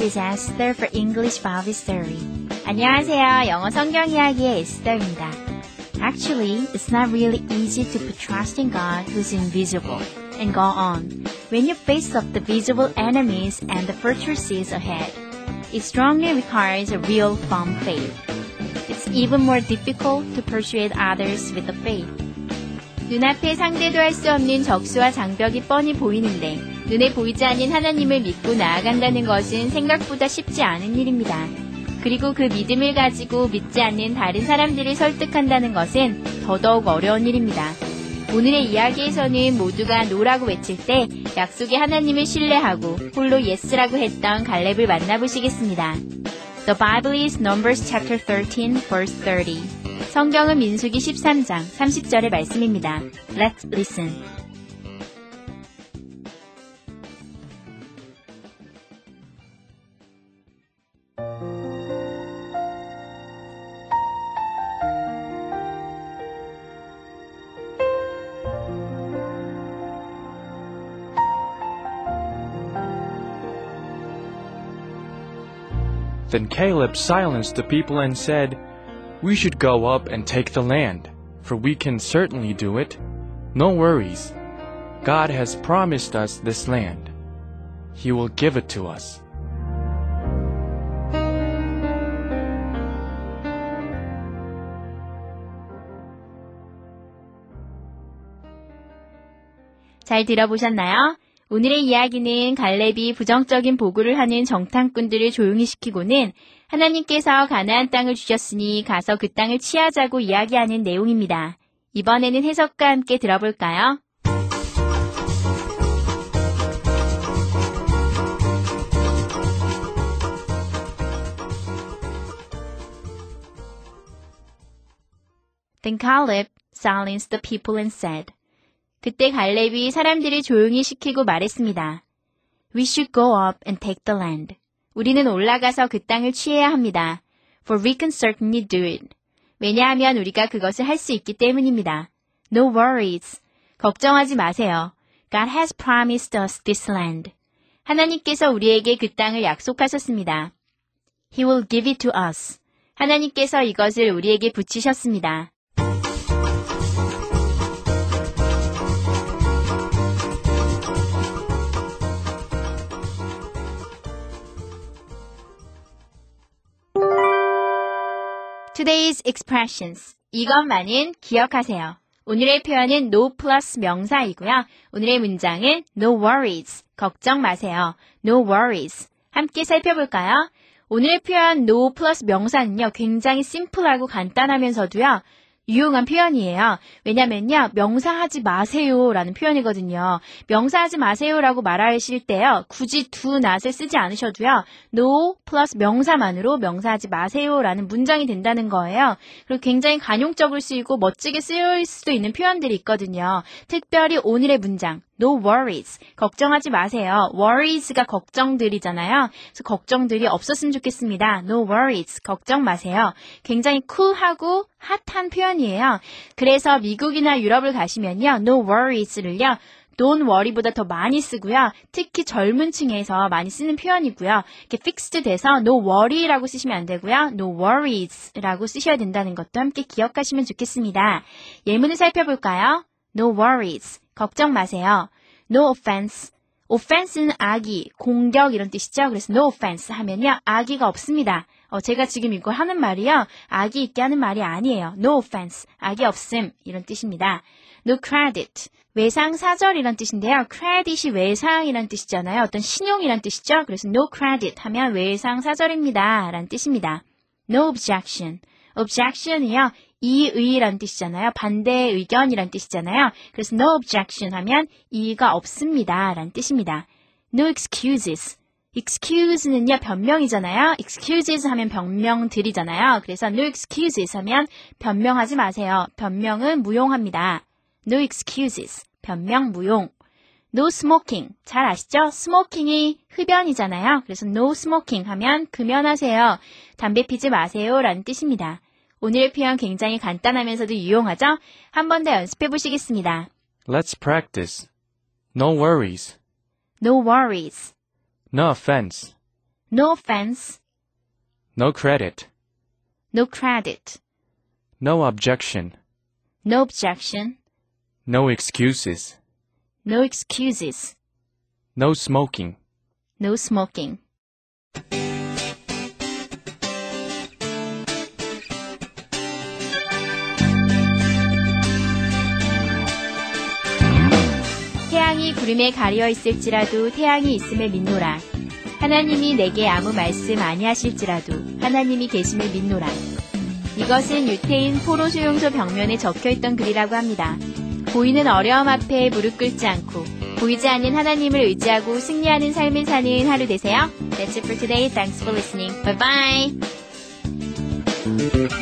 is Esther for English Bible Story. 안녕하세요. 영어 성경 이야기의 에스더입니다. Actually, it's not really easy to put trust in God who's invisible and go on when you face off the visible enemies and the fortresses ahead. It strongly requires a real firm faith. It's even more difficult to persuade others with the faith. 눈앞에 상대도 할 수 없는 적수와 장벽이 뻔히 보이는데 눈에 보이지 않는 하나님을 믿고 나아간다는 것은 생각보다 쉽지 않은 일입니다. 그리고 그 믿음을 가지고 믿지 않는 다른 사람들을 설득한다는 것은 더더욱 어려운 일입니다. 오늘의 이야기에서는 모두가 no라고 외칠 때 약속의 하나님을 신뢰하고 홀로 yes라고 했던 갈렙을 만나보시겠습니다. The Bible is Numbers chapter 13 verse 30. 성경은 민수기 13장 30절의 말씀입니다. Let's listen. Then Caleb silenced the people and said, We should go up and take the land, for we can certainly do it. No worries. God has promised us this land. He will give it to us. 잘 들어보셨나요? 오늘의 이야기는 갈렙이 부정적인 보고를 하는 정탐꾼들을 조용히 시키고는 하나님께서 가나안 땅을 주셨으니 가서 그 땅을 취하자고 이야기하는 내용입니다. 이번에는 해석과 함께 들어볼까요? Then Caleb silenced the people and said, 그때 갈렙이 사람들을 조용히 시키고 말했습니다. We should go up and take the land. 우리는 올라가서 그 땅을 취해야 합니다. For we can certainly do it. 왜냐하면 우리가 그것을 할 수 있기 때문입니다. No worries. 걱정하지 마세요. God has promised us this land. 하나님께서 우리에게 그 땅을 약속하셨습니다. He will give it to us. 하나님께서 이것을 우리에게 붙이셨습니다. Today's expressions. 이것만은 기억하세요. 오늘의 표현은 no 플러스 명사이고요. 오늘의 문장은 no worries. 걱정 마세요. no worries. 함께 살펴볼까요? 오늘의 표현 no 플러스 명사는요. 굉장히 심플하고 간단하면서도요. 유용한 표현이에요. 왜냐면요, 명사하지 마세요라는 표현이거든요. 명사하지 마세요라고 말하실 때요, 굳이 do not을 쓰지 않으셔도요, no 플러스 명사만으로 명사하지 마세요라는 문장이 된다는 거예요. 그리고 굉장히 간용적으로 쓰이고 멋지게 쓰일 수도 있는 표현들이 있거든요. 특별히 오늘의 문장, no worries. 걱정하지 마세요. worries가 걱정들이잖아요. 그래서 걱정들이 없었으면 좋겠습니다. no worries. 걱정 마세요. 굉장히 쿨하고 핫한 표현이에요. 그래서 미국이나 유럽을 가시면요. no worries를요. don't worry보다 더 많이 쓰고요. 특히 젊은 층에서 많이 쓰는 표현이고요. 이렇게 fixed 돼서 no worry라고 쓰시면 안 되고요. no worries라고 쓰셔야 된다는 것도 함께 기억하시면 좋겠습니다. 예문을 살펴볼까요? no worries. 걱정 마세요. no offense. offense는 악의, 공격 이런 뜻이죠. 그래서 no offense 하면요. 악의가 없습니다. 어, 제가 지금 이거 하는 말이요. 악의 있게 하는 말이 아니에요. no offense. 악의 없음 이런 뜻입니다. no credit. 외상 사절 이란 뜻인데요. credit이 외상이란 뜻이잖아요. 어떤 신용이란 뜻이죠. 그래서 no credit 하면 외상 사절입니다. 라는 뜻입니다. no objection. objection이요. 이의란 뜻이잖아요. 반대 의견이란 뜻이잖아요. 그래서 no objection 하면 이의가 없습니다. 라는 뜻입니다. no excuses. Excuse는요, 변명이잖아요. excuses 하면 변명들이잖아요. 그래서 no excuses 하면 변명하지 마세요. 변명은 무용합니다. no excuses. 변명 무용. no smoking. 잘 아시죠? smoking이 흡연이잖아요. 그래서 no smoking 하면 금연하세요. 담배 피지 마세요. 라는 뜻입니다. 오늘의 표현 굉장히 간단하면서도 유용하죠? 한 번 더 연습해 보시겠습니다. Let's practice. No worries. No worries. No offense. No offense. No credit. No credit. No objection. No objection. No excuses. No excuses. No smoking. No smoking. 태양이 구름에 가려 있을지라도 태양이 있음을 믿노라. 하나님이 내게 아무 말씀 아니하실지라도 하나님이 계심을 믿노라. 이것은 유태인 포로 수용소 벽면에 적혀 있던 글이라고 합니다. 보이는 어려움 앞에 무릎 꿇지 않고 보이지 않는 하나님을 의지하고 승리하는 삶을 사는 하루 되세요. That's it for today. Thanks for listening. Bye bye.